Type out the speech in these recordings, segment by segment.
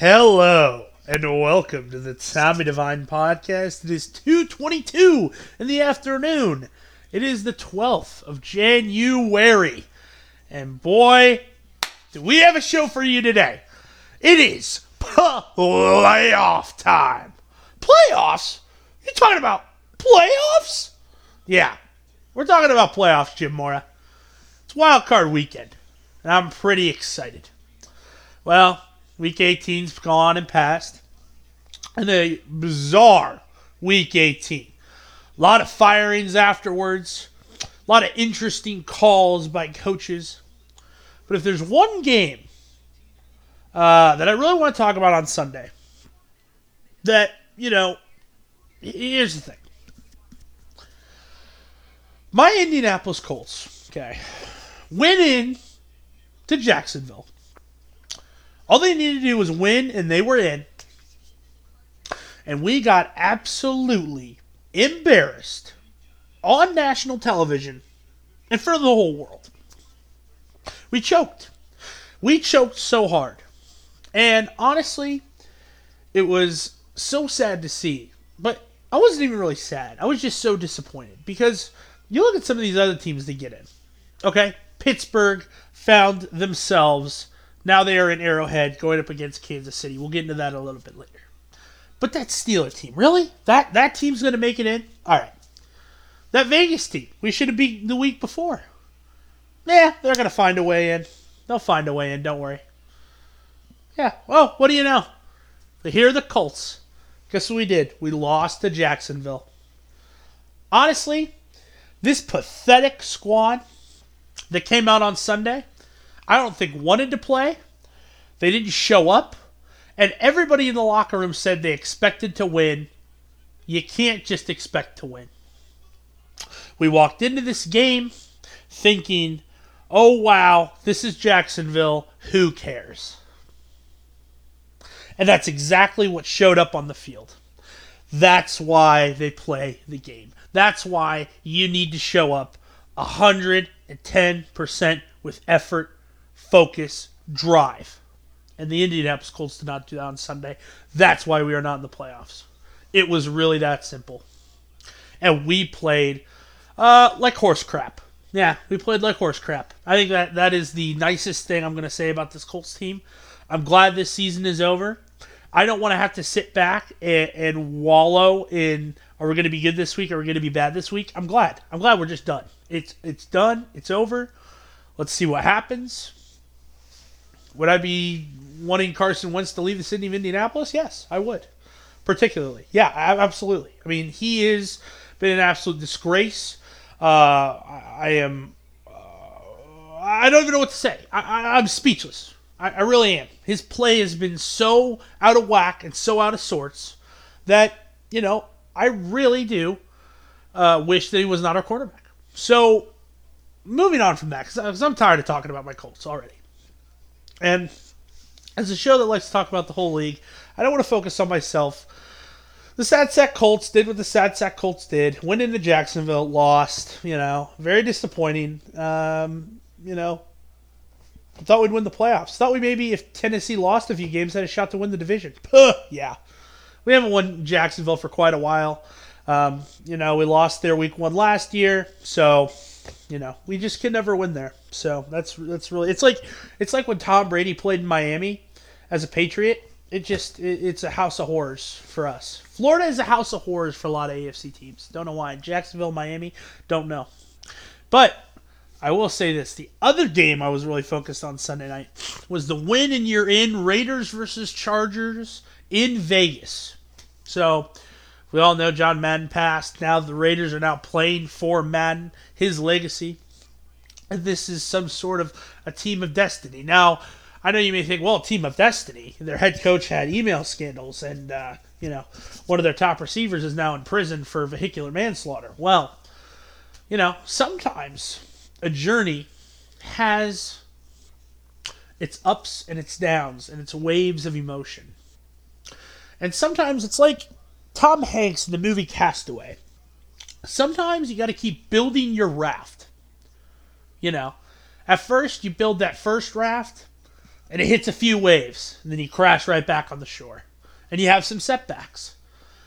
Hello and welcome to the Tommy Divine podcast. It is 2:22 in the afternoon. It is the 12th of January. And boy, do we have a show for you today. It is playoff time. Playoffs? You talking about playoffs? Yeah. We're talking about playoffs, Jim Mora. It's wild card weekend. And I'm pretty excited. Well, week 18's gone and passed. And a bizarre week 18. A lot of firings afterwards. A lot of interesting calls by coaches. But if there's one game uh, that I really want to talk about on Sunday, that, you know, here's the thing. My Indianapolis Colts, okay, went in to Jacksonville. All they needed to do was win, and they were in. And we got absolutely embarrassed on national television in front of the whole world. We choked. We choked so hard. And honestly, it was so sad to see. But I wasn't even really sad. I was just so disappointed because you look at some of these other teams they get in. Okay? Pittsburgh found themselves. Now they are in Arrowhead going up against Kansas City. We'll get into that a little bit later. But that Steeler team, really? That that team's going to make it in? All right. That Vegas team, we should have beaten the week before. Yeah, they're going to find a way in. They'll find a way in, don't worry. Yeah, well, what do you know? Here are the Colts. Guess what we did? We lost to Jacksonville. Honestly, this pathetic squad that came out on Sunday, I don't think wanted to play. They didn't show up. And everybody in the locker room said they expected to win. You can't just expect to win. We walked into this game thinking, oh, wow, this is Jacksonville. Who cares? And that's exactly what showed up on the field. That's why they play the game. That's why you need to show up 110% with effort, focus, drive. And the Indianapolis Colts did not do that on Sunday. That's why we are not in the playoffs. It was really that simple. And we played uh, like horse crap. Yeah, we played like horse crap. I think that that is the nicest thing I'm going to say about this Colts team. I'm glad this season is over. I don't want to have to sit back and, and wallow in are we going to be good this week? Are we going to be bad this week? I'm glad. I'm glad we're just done. It's it's done. It's over. Let's see what happens. Would I be wanting Carson Wentz to leave the city of Indianapolis? Yes, I would. Particularly, yeah, absolutely. I mean, he has been an absolute disgrace. Uh, I, am. Uh, I don't even know what to say. I, am speechless. I, I really am. His play has been so out of whack and so out of sorts that you know I really do uh, wish that he was not our quarterback. So, moving on from that, because I'm tired of talking about my Colts already. And as a show that likes to talk about the whole league, I don't want to focus on myself. The Sad Sack Colts did what the Sad Sack Colts did. Went into Jacksonville, lost. You know, very disappointing. Um, you know, thought we'd win the playoffs. Thought we maybe, if Tennessee lost a few games, had a shot to win the division. Puh, yeah we haven't won Jacksonville for quite a while. Um, you know, we lost their week one last year, so you know we just can never win there. So that's that's really it's like it's like when Tom Brady played in Miami as a Patriot. It just it, it's a house of horrors for us. Florida is a house of horrors for a lot of AFC teams. Don't know why. Jacksonville, Miami, don't know. But I will say this: the other game I was really focused on Sunday night was the win and you're in Raiders versus Chargers in Vegas. So we all know John Madden passed. Now the Raiders are now playing for Madden, his legacy. And this is some sort of a team of destiny. Now, I know you may think, well, team of destiny. Their head coach had email scandals, and uh, you know one of their top receivers is now in prison for vehicular manslaughter. Well, you know sometimes a journey has its ups and its downs and its waves of emotion. And sometimes it's like Tom Hanks in the movie Castaway. Sometimes you got to keep building your raft. You know, at first you build that first raft, and it hits a few waves, and then you crash right back on the shore, and you have some setbacks.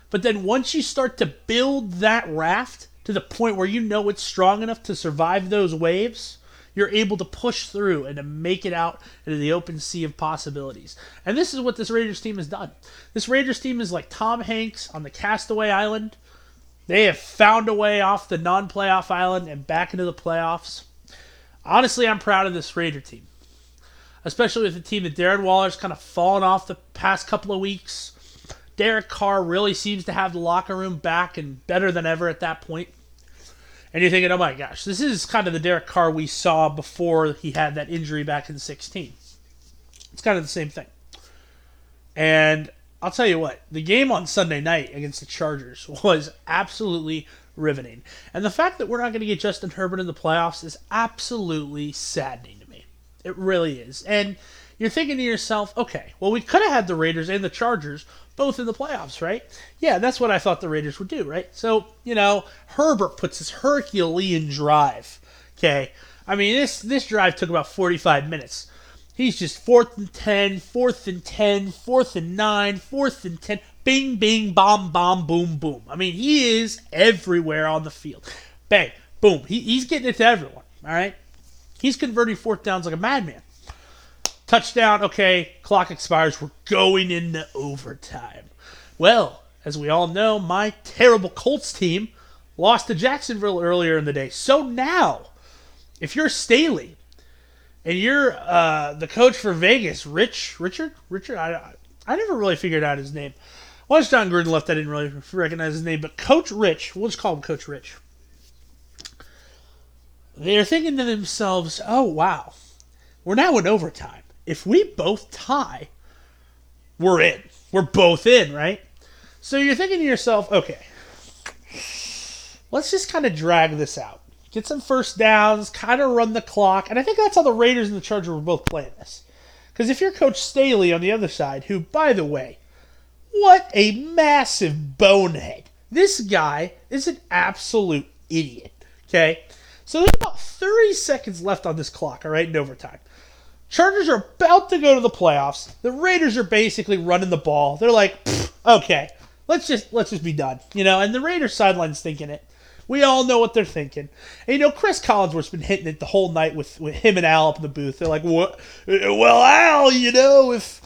But then once you start to build that raft to the point where you know it's strong enough to survive those waves, you're able to push through and to make it out into the open sea of possibilities. And this is what this Raiders team has done. This Raiders team is like Tom Hanks on the Castaway Island. They have found a way off the non playoff island and back into the playoffs. Honestly, I'm proud of this Raider team especially with the team that Darren Waller's kind of fallen off the past couple of weeks. Derek Carr really seems to have the locker room back and better than ever at that point. And you're thinking, oh my gosh, this is kind of the Derek Carr we saw before he had that injury back in 16. It's kind of the same thing. And I'll tell you what, the game on Sunday night against the Chargers was absolutely riveting. And the fact that we're not going to get Justin Herbert in the playoffs is absolutely saddening to me. it really is. And you're thinking to yourself, okay, well, we could have had the Raiders and the Chargers both in the playoffs, right? Yeah, that's what I thought the Raiders would do, right? So, you know, Herbert puts his Herculean drive. Okay. I mean, this this drive took about 45 minutes. He's just fourth and 10, fourth and 10, fourth and 9, fourth and 10. Bing, bing, bomb, bomb, boom, boom. I mean, he is everywhere on the field. Bang, boom. He, he's getting it to everyone, all right? He's converting fourth downs like a madman. Touchdown, okay, clock expires. We're going into overtime. Well, as we all know, my terrible Colts team lost to Jacksonville earlier in the day. So now, if you're Staley and you're uh, the coach for Vegas, Rich, Richard, Richard, I, I never really figured out his name. Once Jon Gruden left, I didn't really recognize his name, but Coach Rich, we'll just call him Coach Rich they're thinking to themselves, oh, wow, we're now in overtime. If we both tie, we're in. We're both in, right? So you're thinking to yourself, okay, let's just kind of drag this out. Get some first downs, kind of run the clock. And I think that's how the Raiders and the Chargers were both playing this. Because if you're Coach Staley on the other side, who, by the way, what a massive bonehead. This guy is an absolute idiot. Okay? So there's about 30 seconds left on this clock, all right, in overtime. Chargers are about to go to the playoffs. The Raiders are basically running the ball. They're like, okay, let's just let's just be done, you know. And the Raiders sideline's thinking it. We all know what they're thinking. And you know, Chris Collinsworth's been hitting it the whole night with, with him and Al up in the booth. They're like, what? Well, Al, you know, if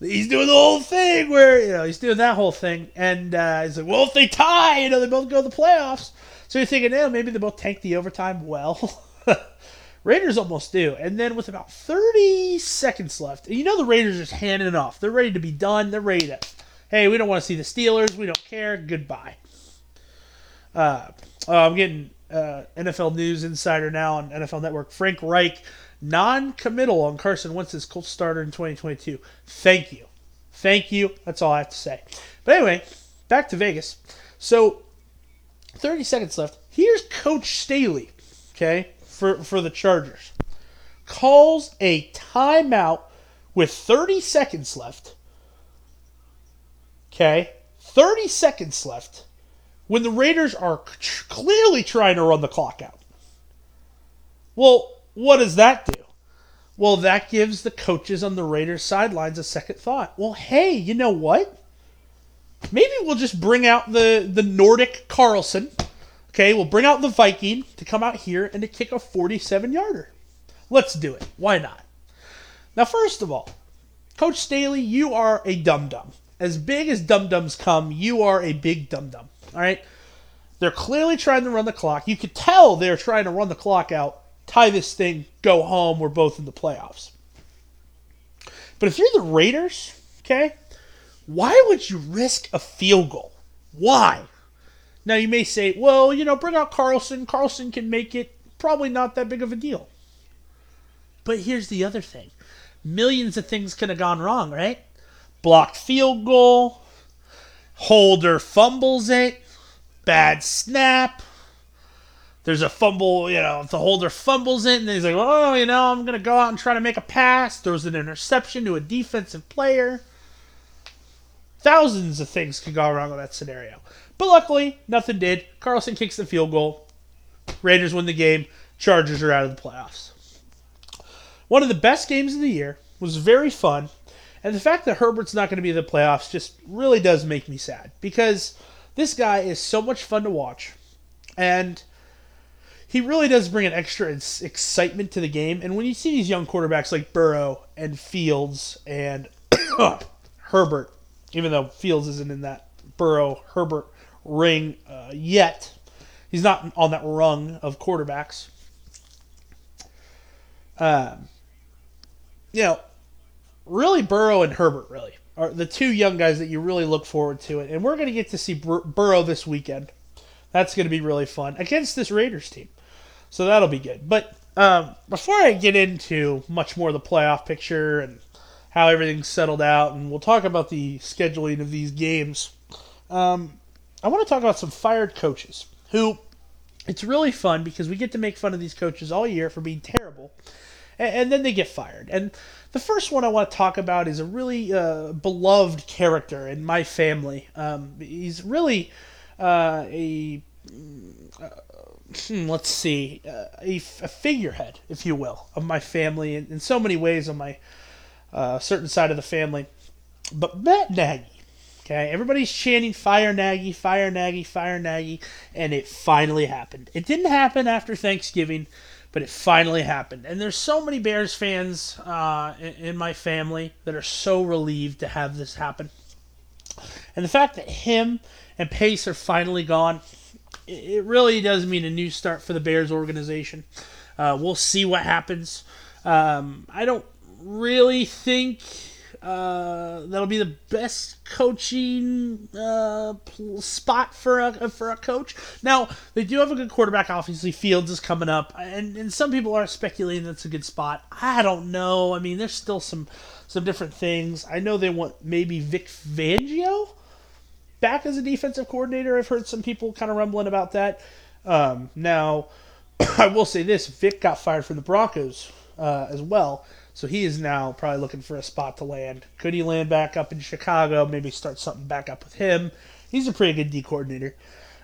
he's doing the whole thing where you know he's doing that whole thing, and uh, he's like, well, if they tie, you know, they both go to the playoffs. So you're thinking, oh, maybe they both tank the overtime. Well, Raiders almost do. And then with about 30 seconds left, you know the Raiders are just handing it off. They're ready to be done. They're ready to, hey, we don't want to see the Steelers. We don't care. Goodbye. Uh, oh, I'm getting uh, NFL News Insider now on NFL Network. Frank Reich, non-committal on Carson Wentz's Colts starter in 2022. Thank you. Thank you. That's all I have to say. But anyway, back to Vegas. So 30 seconds left. Here's Coach Staley, okay, for, for the Chargers. Calls a timeout with 30 seconds left. Okay? 30 seconds left when the Raiders are clearly trying to run the clock out. Well, what does that do? Well, that gives the coaches on the Raiders sidelines a second thought. Well, hey, you know what? Maybe we'll just bring out the, the Nordic Carlson. Okay, we'll bring out the Viking to come out here and to kick a 47 yarder. Let's do it. Why not? Now, first of all, Coach Staley, you are a dum dum. As big as dum dums come, you are a big dum dum. All right? They're clearly trying to run the clock. You could tell they're trying to run the clock out, tie this thing, go home. We're both in the playoffs. But if you're the Raiders, okay, why would you risk a field goal? Why? Now you may say, well, you know, bring out Carlson. Carlson can make it. Probably not that big of a deal. But here's the other thing millions of things could have gone wrong, right? Blocked field goal, holder fumbles it, bad snap. There's a fumble, you know, if the holder fumbles it and he's like, oh, you know, I'm going to go out and try to make a pass. There's an interception to a defensive player. Thousands of things could go wrong in that scenario. But luckily, nothing did. Carlson kicks the field goal. Raiders win the game. Chargers are out of the playoffs. One of the best games of the year, was very fun. And the fact that Herbert's not going to be in the playoffs just really does make me sad because this guy is so much fun to watch. And he really does bring an extra excitement to the game. And when you see these young quarterbacks like Burrow and Fields and Herbert, even though Fields isn't in that Burrow Herbert ring uh, yet, he's not on that rung of quarterbacks. Um, you know, really Burrow and Herbert really are the two young guys that you really look forward to. And we're going to get to see Bur- Burrow this weekend. That's going to be really fun against this Raiders team. So that'll be good. But um, before I get into much more of the playoff picture and how everything's settled out, and we'll talk about the scheduling of these games, um, I want to talk about some fired coaches who it's really fun because we get to make fun of these coaches all year for being terrible and, and then they get fired. And the first one I want to talk about is a really uh, beloved character in my family. Um, he's really uh, a uh, hmm, let's see, uh, a, figurehead, if you will, of my family in, in so many ways on my uh, certain side of the family. But Matt Nagy, okay, everybody's chanting "Fire Nagy, Fire Nagy, Fire Nagy," and it finally happened. It didn't happen after Thanksgiving but it finally happened. And there's so many Bears fans uh, in, my family that are so relieved to have this happen. And the fact that him and Pace are finally gone, it really does mean a new start for the Bears organization. Uh, we'll see what happens. Um, I don't really think uh, that'll be the best coaching uh, spot for a for a coach. Now they do have a good quarterback. Obviously, Fields is coming up, and and some people are speculating that's a good spot. I don't know. I mean, there's still some some different things. I know they want maybe Vic Fangio back as a defensive coordinator. I've heard some people kind of rumbling about that. Um, now, I will say this: Vic got fired from the Broncos uh, as well. So he is now probably looking for a spot to land. Could he land back up in Chicago? Maybe start something back up with him. He's a pretty good D coordinator.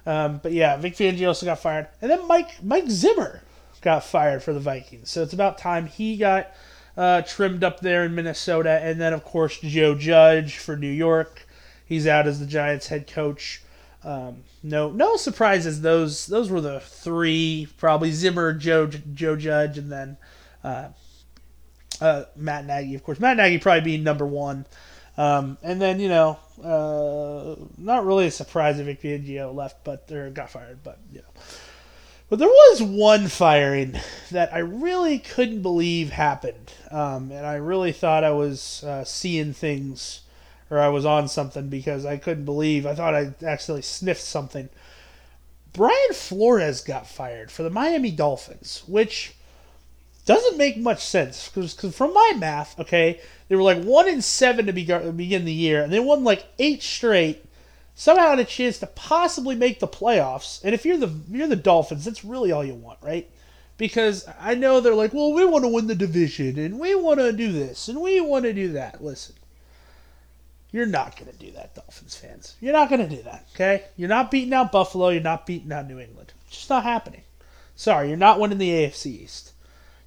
Um, but yeah, Vic Fangio also got fired, and then Mike Mike Zimmer got fired for the Vikings. So it's about time he got uh, trimmed up there in Minnesota, and then of course Joe Judge for New York. He's out as the Giants head coach. Um, no, no surprises. Those those were the three probably Zimmer, Joe Joe Judge, and then uh, uh, Matt Nagy, of course. Matt Nagy probably being number one. Um, and then, you know, uh, not really a surprise if Vic Fangio left, but or got fired, but you know. But there was one firing that I really couldn't believe happened, um, and I really thought I was uh, seeing things or I was on something because I couldn't believe I thought I accidentally sniffed something. Brian Flores got fired for the Miami Dolphins, which doesn't make much sense because from my math, okay, they were like one in seven to begin the year, and they won like eight straight. Somehow had a chance to possibly make the playoffs, and if you're the you're the Dolphins, that's really all you want, right? Because I know they're like, well, we want to win the division, and we want to do this, and we want to do that. Listen, you're not going to do that, Dolphins fans. You're not going to do that, okay? You're not beating out Buffalo. You're not beating out New England. It's just not happening. Sorry, you're not winning the AFC East.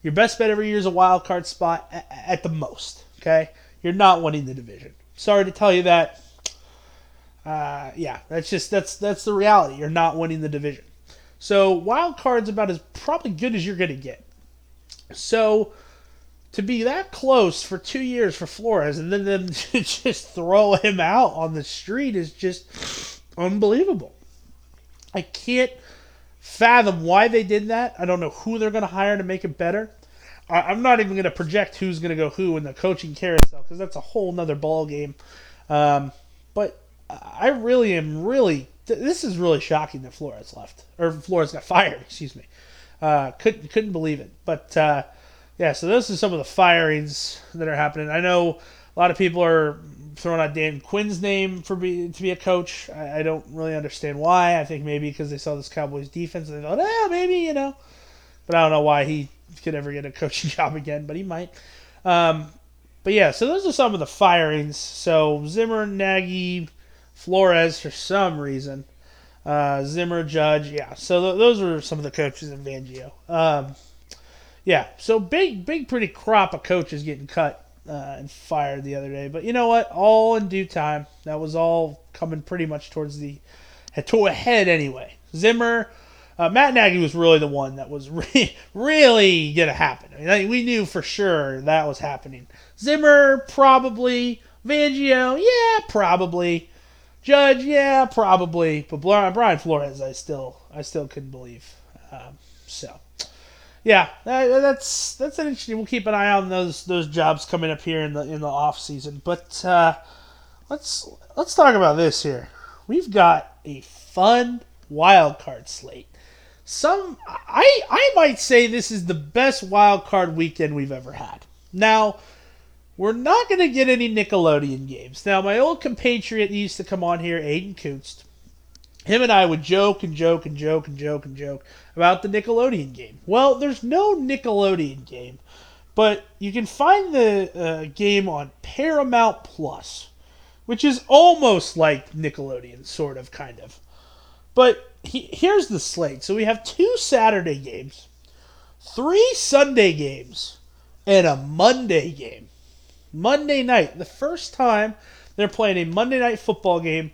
Your best bet every year is a wild card spot at, the most. Okay, you're not winning the division. Sorry to tell you that. Uh, yeah, that's just that's that's the reality. You're not winning the division. So wild card's about as probably good as you're gonna get. So to be that close for two years for Flores and then them just throw him out on the street is just unbelievable. I can't fathom why they did that. I don't know who they're going to hire to make it better. I, am not even going to project who's going to go who in the coaching carousel because that's a whole nother ball game. Um, but I really am really. This is really shocking that Flores left or Flores got fired. Excuse me. Uh, couldn't couldn't believe it. But uh, yeah, so those are some of the firings that are happening. I know a lot of people are throwing out Dan Quinn's name for be, to be a coach. I, I, don't really understand why. I think maybe because they saw this Cowboys defense and they thought, oh, maybe you know. But I don't know why he could ever get a coaching job again, but he might. Um, but yeah, so those are some of the firings. So Zimmer, Nagy, Flores for some reason. Uh, Zimmer, Judge, yeah. So th- those were some of the coaches in Fangio. Um, yeah, so big, big, pretty crop of coaches getting cut uh, and fired the other day. But you know what? All in due time. That was all coming pretty much towards the to a head anyway. Zimmer, uh, Matt Nagy was really the one that was re- really gonna happen. I mean, we knew for sure that was happening. Zimmer probably, Fangio, yeah, probably. Judge, yeah, probably. But Brian Flores, I still, I still couldn't believe. Um, so yeah, that's that's an interesting. We'll keep an eye on those those jobs coming up here in the in the off season. But uh, let's let's talk about this here. We've got a fun wild card slate. Some I I might say this is the best wild card weekend we've ever had. Now, we're not going to get any Nickelodeon games. Now, my old compatriot used to come on here, Aiden Kunst him and I would joke and joke and joke and joke and joke about the Nickelodeon game. Well, there's no Nickelodeon game, but you can find the uh, game on Paramount Plus, which is almost like Nickelodeon, sort of, kind of. But he, here's the slate. So we have two Saturday games, three Sunday games, and a Monday game. Monday night, the first time they're playing a Monday night football game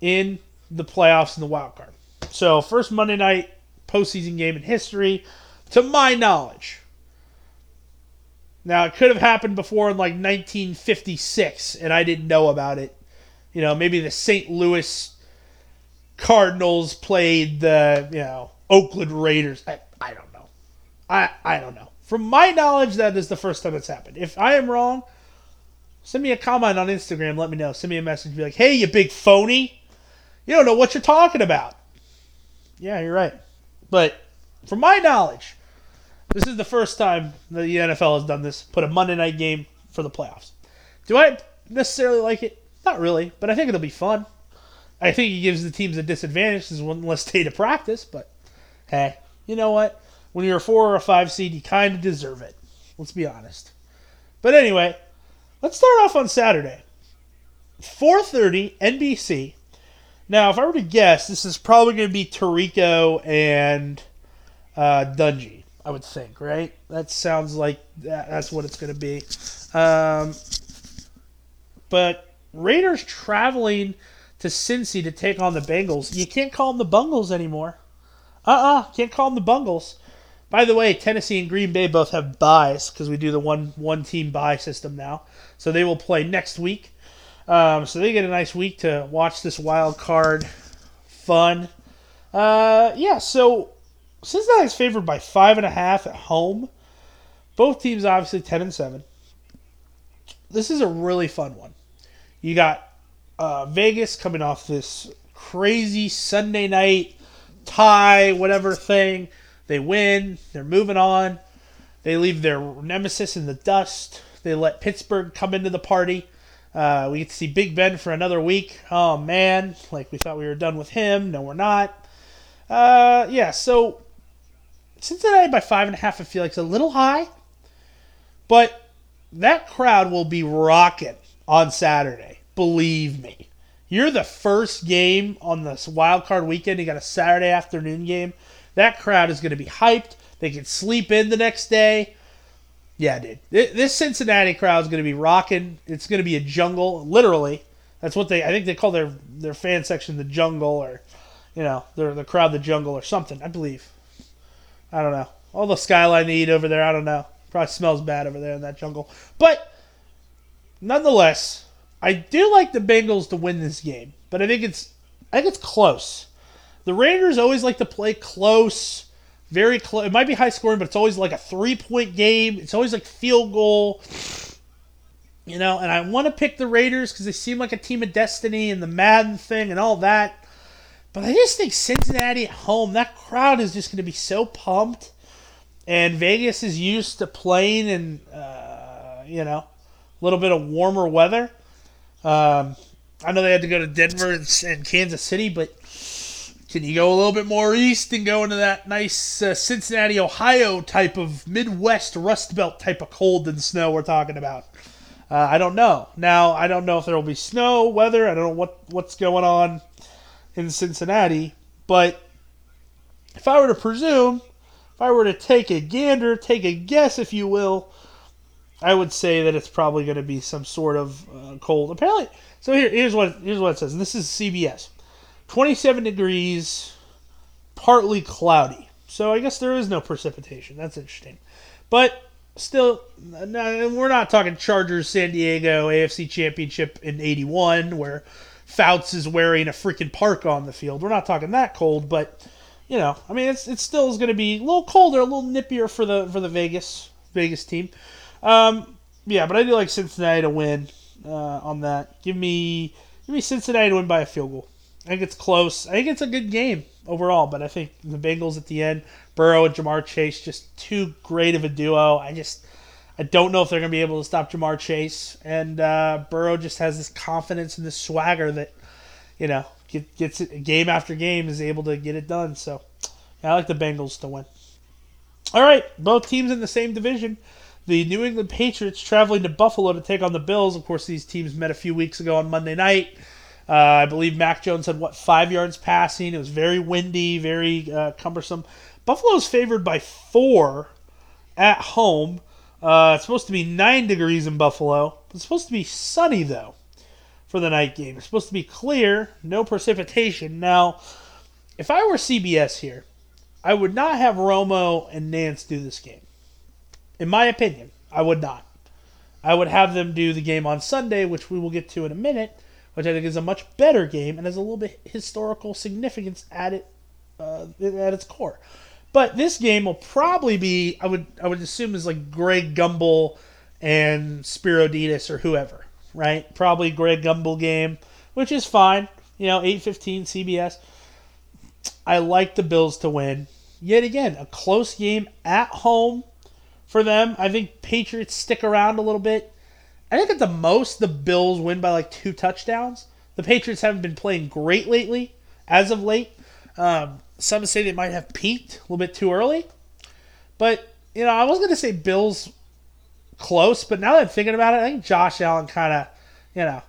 in the playoffs and the wild card. So first Monday night postseason game in history, to my knowledge. Now it could have happened before in like 1956, and I didn't know about it. You know, maybe the St. Louis Cardinals played the you know Oakland Raiders. I, I don't know. I I don't know. From my knowledge, that is the first time it's happened. If I am wrong, send me a comment on Instagram. Let me know. Send me a message. Be like, hey, you big phony. You don't know what you're talking about. Yeah, you're right. But from my knowledge, this is the first time that the NFL has done this. Put a Monday night game for the playoffs. Do I necessarily like it? Not really, but I think it'll be fun. I think it gives the teams a disadvantage. There's one less day to practice, but hey, you know what? When you're a four or a five seed, you kind of deserve it. Let's be honest. But anyway, let's start off on Saturday. 4:30 NBC. Now, if I were to guess, this is probably going to be Tirico and uh, Dungy. I would think, right? That sounds like that, that's what it's going to be. Um, but Raiders traveling to Cincy to take on the Bengals. You can't call them the Bungles anymore. Uh-uh, can't call them the Bungles. By the way, Tennessee and Green Bay both have buys because we do the one one team buy system now. So they will play next week. Um, so they get a nice week to watch this wild card fun. Uh, yeah, so Cincinnati's favored by five and a half at home. Both teams obviously ten and seven. This is a really fun one. You got uh, Vegas coming off this crazy Sunday night tie, whatever thing. They win. They're moving on. They leave their nemesis in the dust. They let Pittsburgh come into the party. Uh, we get to see Big Ben for another week. Oh man, like we thought we were done with him. No, we're not. Uh, yeah, so Cincinnati by five and a half, I feel like is a little high, but that crowd will be rocking on Saturday. Believe me. You're the first game on this wild card weekend. You got a Saturday afternoon game. That crowd is going to be hyped. They can sleep in the next day. Yeah, dude. This Cincinnati crowd is going to be rocking. It's going to be a jungle, literally. That's what they. I think they call their their fan section the jungle, or you know, their the crowd the jungle, or something. I believe. I don't know. All the skyline they eat over there. I don't know. Probably smells bad over there in that jungle. But nonetheless, I do like the Bengals to win this game, but I think it's I think it's close. The Raiders always like to play close very close. It might be high scoring, but it's always like a three point game. It's always like field goal. You know, and I want to pick the Raiders because they seem like a team of destiny and the Madden thing and all that. But I just think Cincinnati at home, that crowd is just going to be so pumped. And Vegas is used to playing in, uh, you know, a little bit of warmer weather. Um, I know they had to go to Denver and Kansas City, but can you go a little bit more east and go into that nice uh, Cincinnati, Ohio type of Midwest Rust Belt type of cold and snow we're talking about? Uh, I don't know. Now I don't know if there will be snow, weather. I don't know what what's going on in Cincinnati, but if I were to presume, if I were to take a gander, take a guess, if you will, I would say that it's probably going to be some sort of uh, cold. Apparently, so here, here's what here's what it says. This is CBS. 27 degrees, partly cloudy. So I guess there is no precipitation. That's interesting. But still, we're not talking Chargers San Diego AFC Championship in 81 where Fouts is wearing a freaking park on the field. We're not talking that cold, but you know, I mean, it's it still is going to be a little colder, a little nippier for the for the Vegas Vegas team. Um, yeah, but I do like Cincinnati to win uh, on that. Give me give me Cincinnati to win by a field goal. I think it's close. I think it's a good game overall, but I think the Bengals at the end, Burrow and Ja'Marr Chase, just too great of a duo. I just I don't know if they're going to be able to stop Ja'Marr Chase, and uh, Burrow just has this confidence and this swagger that you know get, gets it game after game is able to get it done. So yeah, I like the Bengals to win. All right, both teams in the same division. The New England Patriots traveling to Buffalo to take on the Bills. Of course, these teams met a few weeks ago on Monday night. Uh, I believe Mac Jones had what five yards passing. It was very windy, very uh, cumbersome. Buffalo's favored by four at home. Uh, it's supposed to be nine degrees in Buffalo. It's supposed to be sunny though for the night game. It's supposed to be clear, no precipitation. Now, if I were CBS here, I would not have Romo and Nance do this game. In my opinion, I would not. I would have them do the game on Sunday, which we will get to in a minute which I think is a much better game and has a little bit historical significance at it uh, at its core. But this game will probably be I would I would assume is like Greg Gumbel and Spero Dedes or whoever, right? Probably Greg Gumbel game, which is fine. You know, 8:15 CBS. I like the Bills to win. Yet again, a close game at home for them. I think Patriots stick around a little bit. I think at the most the Bills win by like two touchdowns. The Patriots haven't been playing great lately, as of late. Um, some say they might have peaked a little bit too early. But, you know, I was going to say Bills close, but now that I'm thinking about it, I think Josh Allen kind of, you know,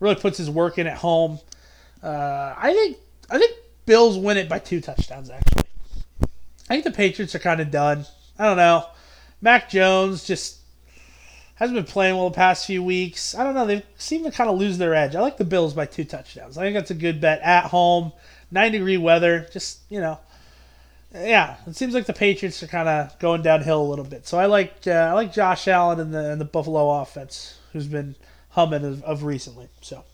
really puts his work in at home. Uh, I think I think Bills win it by two touchdowns, actually. I think the Patriots are kind of done. I don't know. Mac Jones just hasn't been playing well the past few weeks. I don't know. They seem to kind of lose their edge. I like the Bills by two touchdowns. I think that's a good bet at home. Nine degree weather. Just you know, yeah. It seems like the Patriots are kind of going downhill a little bit. So I like uh, I like Josh Allen and the and the Buffalo offense, who's been humming of, of recently. So.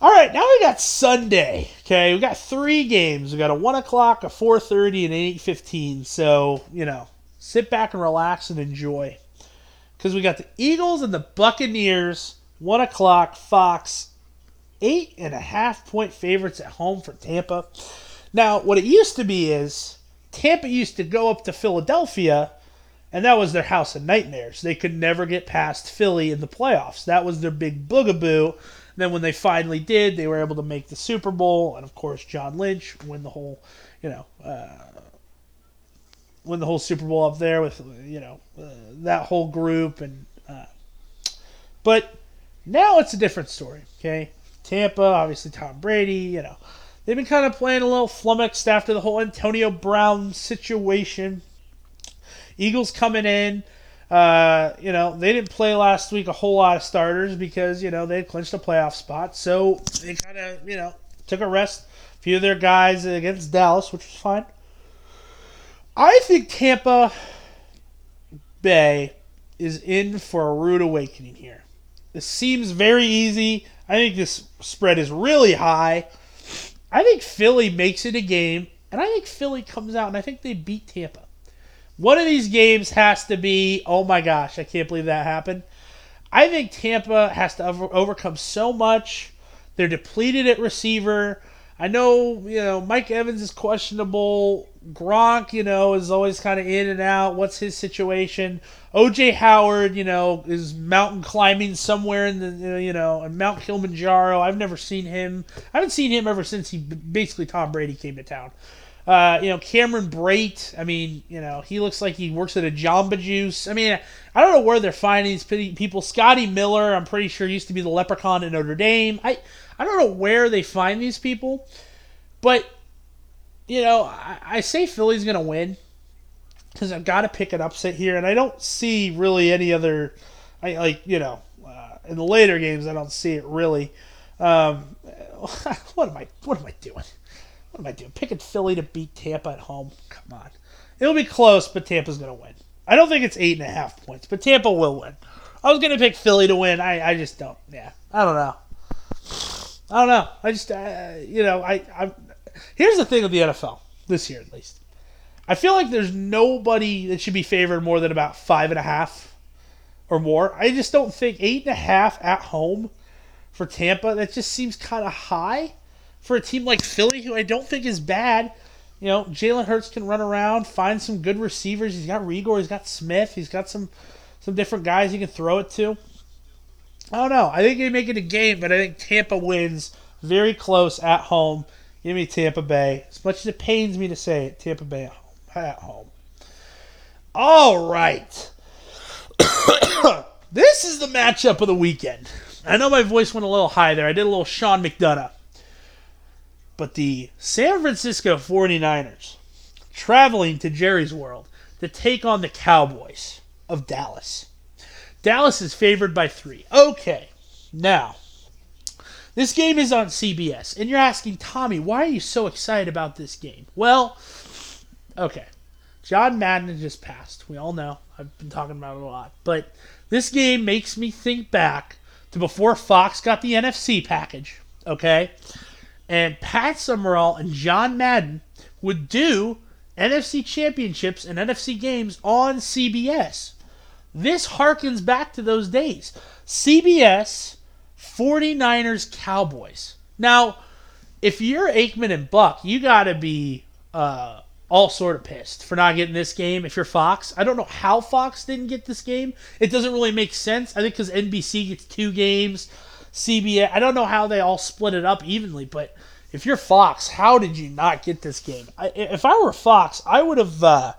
All right, now we got Sunday. Okay, we got three games. We got a one o'clock, a four thirty, and an eight fifteen. So you know, sit back and relax and enjoy because we got the Eagles and the Buccaneers, one o'clock, Fox, eight and a half point favorites at home for Tampa. Now, what it used to be is Tampa used to go up to Philadelphia, and that was their house of nightmares. They could never get past Philly in the playoffs. That was their big boogaboo. then when they finally did, they were able to make the Super Bowl, and of course, John Lynch win the whole, you know, uh, win the whole Super Bowl up there with you know uh, that whole group and uh, but now it's a different story. Okay, Tampa, obviously Tom Brady. You know they've been kind of playing a little flummoxed after the whole Antonio Brown situation. Eagles coming in. Uh, you know, they didn't play last week a whole lot of starters because, you know, they clinched a playoff spot. So they kind of, you know, took a rest. A few of their guys against Dallas, which was fine. I think Tampa Bay is in for a rude awakening here. This seems very easy. I think this spread is really high. I think Philly makes it a game, and I think Philly comes out and I think they beat Tampa. One of these games has to be, oh my gosh, I can't believe that happened. I think Tampa has to over- overcome so much. They're depleted at receiver. I know, you know, Mike Evans is questionable. Gronk, you know, is always kind of in and out. What's his situation? OJ Howard, you know, is mountain climbing somewhere in the, you know, in Mount Kilimanjaro. I've never seen him. I haven't seen him ever since he basically Tom Brady came to town. Uh, you know, Cameron Brate. I mean, you know, he looks like he works at a Jamba Juice. I mean, I don't know where they're finding these people. Scotty Miller, I'm pretty sure used to be the leprechaun in Notre Dame. I I don't know where they find these people, but you know, I, I say Philly's gonna win. because I've got to pick an upset here, and I don't see really any other. I like you know uh, in the later games I don't see it really. Um, what am I? What am I doing? What am I doing? Picking Philly to beat Tampa at home? Come on, it'll be close, but Tampa's gonna win. I don't think it's eight and a half points, but Tampa will win. I was gonna pick Philly to win. I, I just don't. Yeah, I don't know. I don't know. I just uh, you know I I here's the thing with the NFL this year at least. I feel like there's nobody that should be favored more than about five and a half or more. I just don't think eight and a half at home for Tampa. That just seems kind of high for a team like Philly, who I don't think is bad. You know, Jalen Hurts can run around, find some good receivers. He's got Reagor, he's got Smith, he's got some some different guys he can throw it to. I don't know. I think they make it a game, but I think Tampa wins very close at home. Give me Tampa Bay. As much as it pains me to say it, Tampa Bay at home. At home. All right. this is the matchup of the weekend. I know my voice went a little high there. I did a little Sean McDonough. But the San Francisco 49ers traveling to Jerry's World to take on the Cowboys of Dallas. Dallas is favored by three. Okay, now, this game is on CBS, and you're asking, Tommy, why are you so excited about this game? Well, okay. John Madden just passed. We all know. I've been talking about it a lot. But this game makes me think back to before Fox got the NFC package, okay? And Pat Summerall and John Madden would do NFC championships and NFC games on CBS. This harkens back to those days. CBS, 49ers, Cowboys. Now, if you're Aikman and Buck, you got to be uh, all sort of pissed for not getting this game. If you're Fox, I don't know how Fox didn't get this game. It doesn't really make sense. I think because NBC gets two games, CBS. I don't know how they all split it up evenly, but if you're Fox, how did you not get this game? I, if I were Fox, I would have. Uh,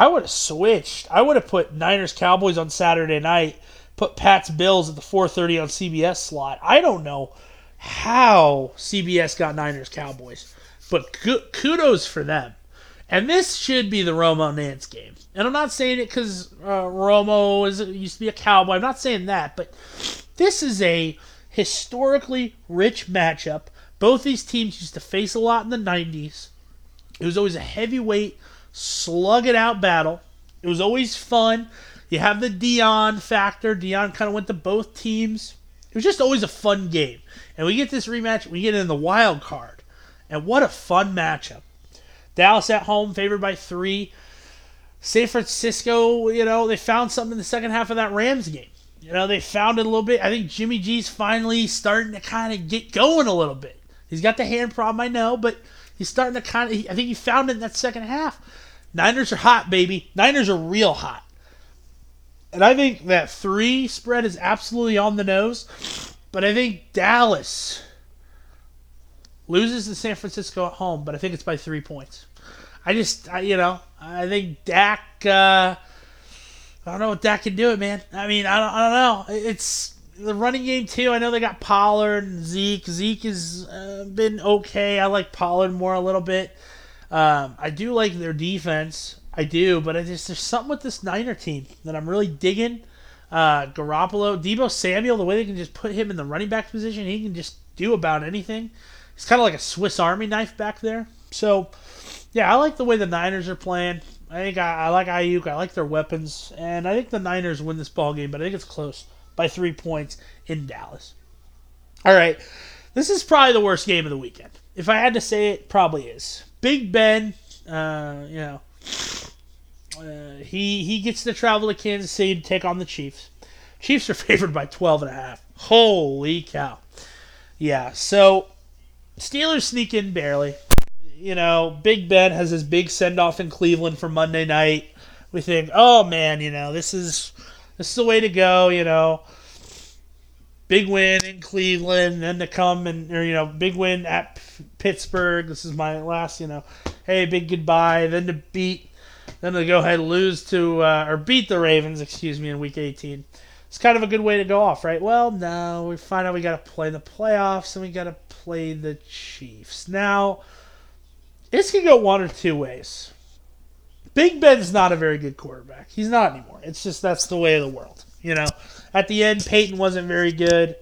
I would have switched. I would have put Niners Cowboys on Saturday night, put Pats Bills at the 4:30 on CBS slot. I don't know how CBS got Niners Cowboys, but kudos for them. And this should be the Romo Nance game. And I'm not saying it because uh, Romo is, used to be a cowboy. I'm not saying that, but this is a historically rich matchup. Both these teams used to face a lot in the 90s. It was always a heavyweight slug it out battle. It was always fun. You have the Deion factor. Deion kind of went to both teams. It was just always a fun game. And we get this rematch, we get in the wild card. And what a fun matchup. Dallas at home, favored by three. San Francisco, you know, they found something in the second half of that Rams game. You know, they found it a little bit. I think Jimmy G's finally starting to kind of get going a little bit. He's got the hand problem, I know, but He's starting to kind of. I think he found it in that second half. Niners are hot, baby. Niners are real hot. And I think that three spread is absolutely on the nose. But I think Dallas loses to San Francisco at home, but I think it's by three points. I just, I, you know, I think Dak. Uh, I don't know what Dak can do it, man. I mean, I don't, I don't know. It's the running game too. I know they got Pollard and Zeke. Zeke has uh, been okay. I like Pollard more a little bit. Um, I do like their defense. I do, but I just there's something with this Niner team that I'm really digging. Uh, Garoppolo, Deebo Samuel, the way they can just put him in the running back position, he can just do about anything. He's kind of like a Swiss Army knife back there. So, yeah, I like the way the Niners are playing. I think I, I like Aiyuk. I like their weapons, and I think the Niners win this ball game, but I think it's close by three points in Dallas. All right, this is probably the worst game of the weekend. If I had to say it, probably is. Big Ben, uh, you know, uh, he he gets to travel to Kansas City to take on the Chiefs. Chiefs are favored by 12 and a half. Holy cow. Yeah, so Steelers sneak in barely. You know, Big Ben has his big send off in Cleveland for Monday night. We think, oh man, you know, this is this is the way to go, you know. Big win in Cleveland, then to come and or, you know, big win at Pittsburgh. This is my last, you know, hey, big goodbye. Then to beat, then to go ahead and lose to uh, or beat the Ravens, excuse me, in Week 18. It's kind of a good way to go off, right? Well, no, we find out we got to play the playoffs and we got to play the Chiefs. Now, this could go one or two ways. Big Ben's not a very good quarterback. He's not anymore. It's just that's the way of the world. You know, at the end, Peyton wasn't very good.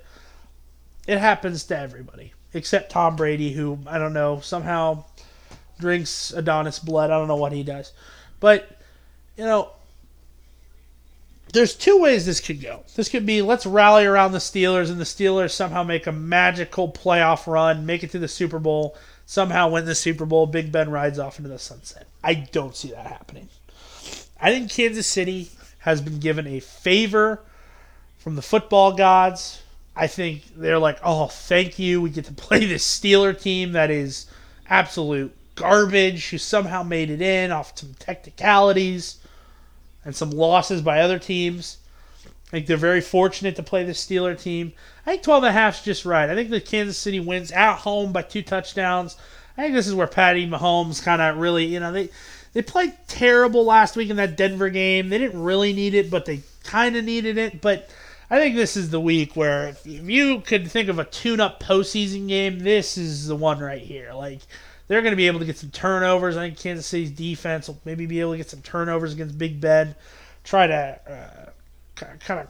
It happens to everybody except Tom Brady, who I don't know somehow drinks Adonis blood. I don't know what he does, but you know, there's two ways this could go. This could be let's rally around the Steelers and the Steelers somehow make a magical playoff run, make it to the Super Bowl, somehow win the Super Bowl. Big Ben rides off into the sunset. I don't see that happening. I think Kansas City has been given a favor from the football gods. I think they're like, oh, thank you. We get to play this Steeler team that is absolute garbage, who somehow made it in off some technicalities and some losses by other teams. I think they're very fortunate to play the Steeler team. I think 12 and a half is just right. I think the Kansas City wins at home by two touchdowns. I think this is where Patty Mahomes kind of really, you know, they they played terrible last week in that Denver game. They didn't really need it, but they kind of needed it. But I think this is the week where if you could think of a tune-up postseason game, this is the one right here. Like they're going to be able to get some turnovers. I think Kansas City's defense will maybe be able to get some turnovers against Big Ben, try to uh, kind of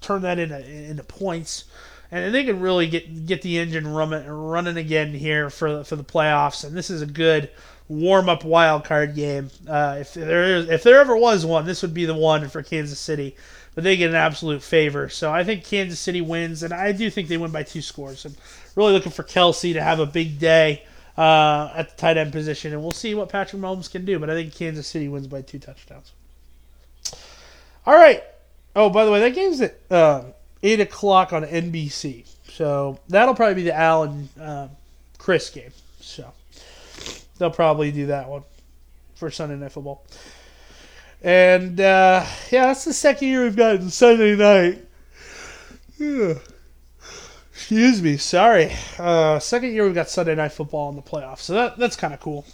turn that into into points, and they can really get get the engine running running again here for for the playoffs. And this is a good warm up wild card game. Uh, if there is if there ever was one, this would be the one for Kansas City. But they get an absolute favor. So I think Kansas City wins, and I do think they win by two scores. I'm really looking for Kelce to have a big day uh, at the tight end position, and we'll see what Patrick Mahomes can do. But I think Kansas City wins by two touchdowns. All right. Oh, by the way, that game's at uh, eight o'clock on NBC, so that'll probably be the Allen uh, Chris game. So they'll probably do that one for Sunday Night Football. And uh, yeah, that's the second year we've gotten Sunday night. Excuse me, sorry. Uh, second year we've got Sunday night football in the playoffs, so that that's kind of cool.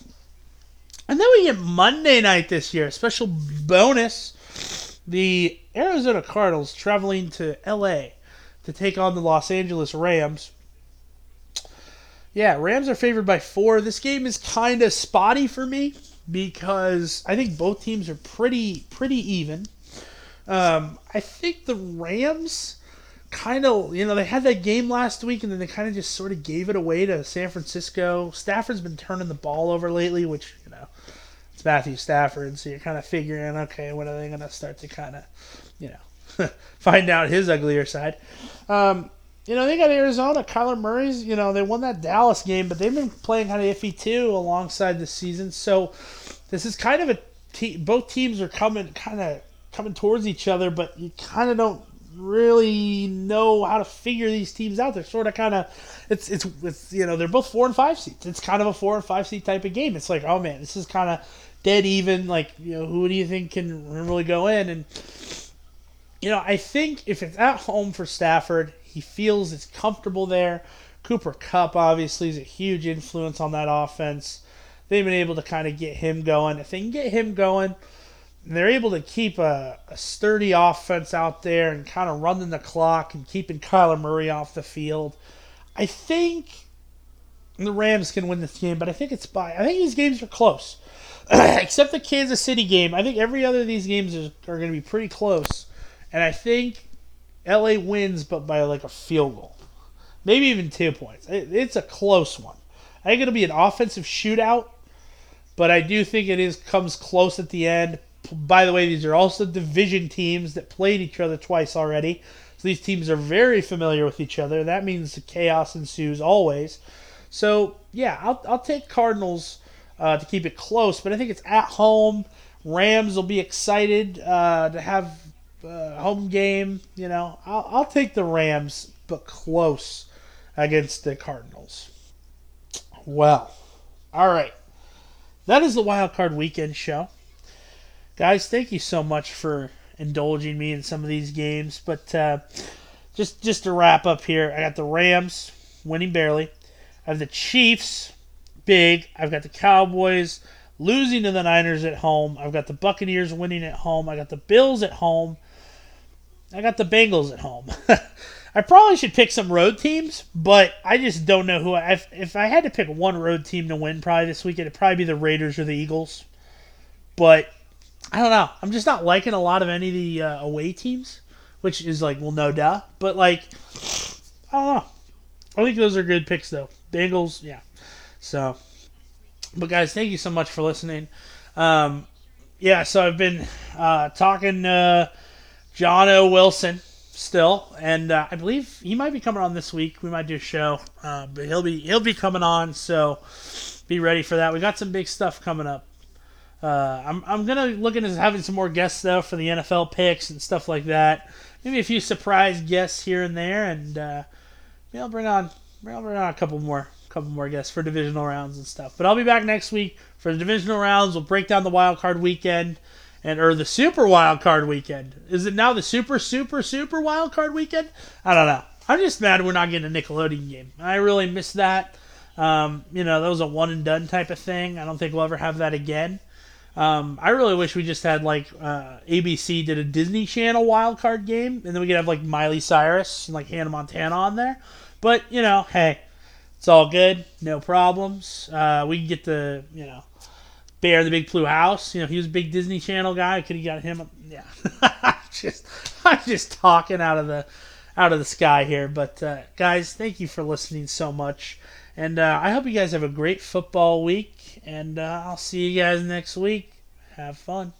And then we get Monday night this year, special bonus. The Arizona Cardinals traveling to LA to take on the Los Angeles Rams. Yeah, Rams are favored by four. This game is kind of spotty for me because I think both teams are pretty pretty even. Um, I think the Rams kind of, you know, they had that game last week and then they kind of just sort of gave it away to San Francisco. Stafford's been turning the ball over lately, which, Matthew Stafford. So you're kind of figuring, okay, when are they going to start to kind of, you know, find out his uglier side? Um, you know, they got Arizona. Kyler Murray's, you know, they won that Dallas game, but they've been playing kind of iffy too alongside the season. So this is kind of a te- both teams are coming kind of coming towards each other, but you kind of don't really know how to figure these teams out. They're sort of kind of it's it's it's you know they're both four and five seats. It's kind of a four and five seat type of game. It's like oh man, this is kind of dead even. Like you know who do you think can really go in? And you know I think if it's at home for Stafford, he feels it's comfortable there. Cooper Kupp, obviously is a huge influence on that offense. They've been able to kind of get him going. If they can get him going they're able to keep a, a sturdy offense out there and kind of running the clock and keeping Kyler Murray off the field. I think the Rams can win this game, but I think it's by. I think these games are close, except the Kansas City game. I think every other of these games are, are going to be pretty close, and I think LA wins, but by like a field goal, maybe even two points. It, it's a close one. I think it'll be an offensive shootout, but I do think it is comes close at the end by the way, these are also division teams that played each other twice already. So these teams are very familiar with each other. That means the chaos ensues always. So yeah, I'll, I'll take Cardinals uh, to keep it close, but I think it's at home. Rams will be excited uh, to have a home game. You know, I'll, I'll take the Rams, but close against the Cardinals. Well, all right. That is the Wild Card Weekend show guys, thank you so much for indulging me in some of these games. But uh, just just to wrap up here, I got the Rams winning barely. I have the Chiefs big. I've got the Cowboys losing to the Niners at home. I've got the Buccaneers winning at home. I got the Bills at home. I got the Bengals at home. I probably should pick some road teams, but I just don't know who. I, if, if I had to pick one road team to win probably this week, it'd probably be the Raiders or the Eagles. But I don't know. I'm just not liking a lot of any of the uh, away teams, which is like, well, no duh. But like, I don't know. I think those are good picks though. Bengals, yeah. So, but guys, thank you so much for listening. Um, yeah, so I've been uh, talking uh, John O. Wilson still, and uh, I believe he might be coming on this week. We might do a show, uh, but he'll be he'll be coming on. So be ready for that. We got some big stuff coming up. Uh, I'm I'm gonna look into having some more guests though for the NFL picks and stuff like that. Maybe a few surprise guests here and there, and uh, maybe I'll bring on maybe I'll bring on a couple more couple more guests for divisional rounds and stuff. But I'll be back next week for the divisional rounds. We'll break down the wild card weekend and or the super wild card weekend. Is it now the super super super wild card weekend? I don't know. I'm just mad we're not getting a Nickelodeon game. I really miss that. Um, you know, that was a one and done type of thing. I don't think we'll ever have that again. Um, I really wish we just had like uh, ABC did a Disney Channel wild card game, and then we could have like Miley Cyrus and like Hannah Montana on there. But you know, hey, it's all good, no problems. Uh, we can get the you know Bear the Big Blue House. You know, he was a big Disney Channel guy. Could have got him. Yeah, just I'm just talking out of the out of the sky here. But uh, guys, thank you for listening so much. And uh, I hope you guys have a great football week. And uh, I'll see you guys next week. Have fun.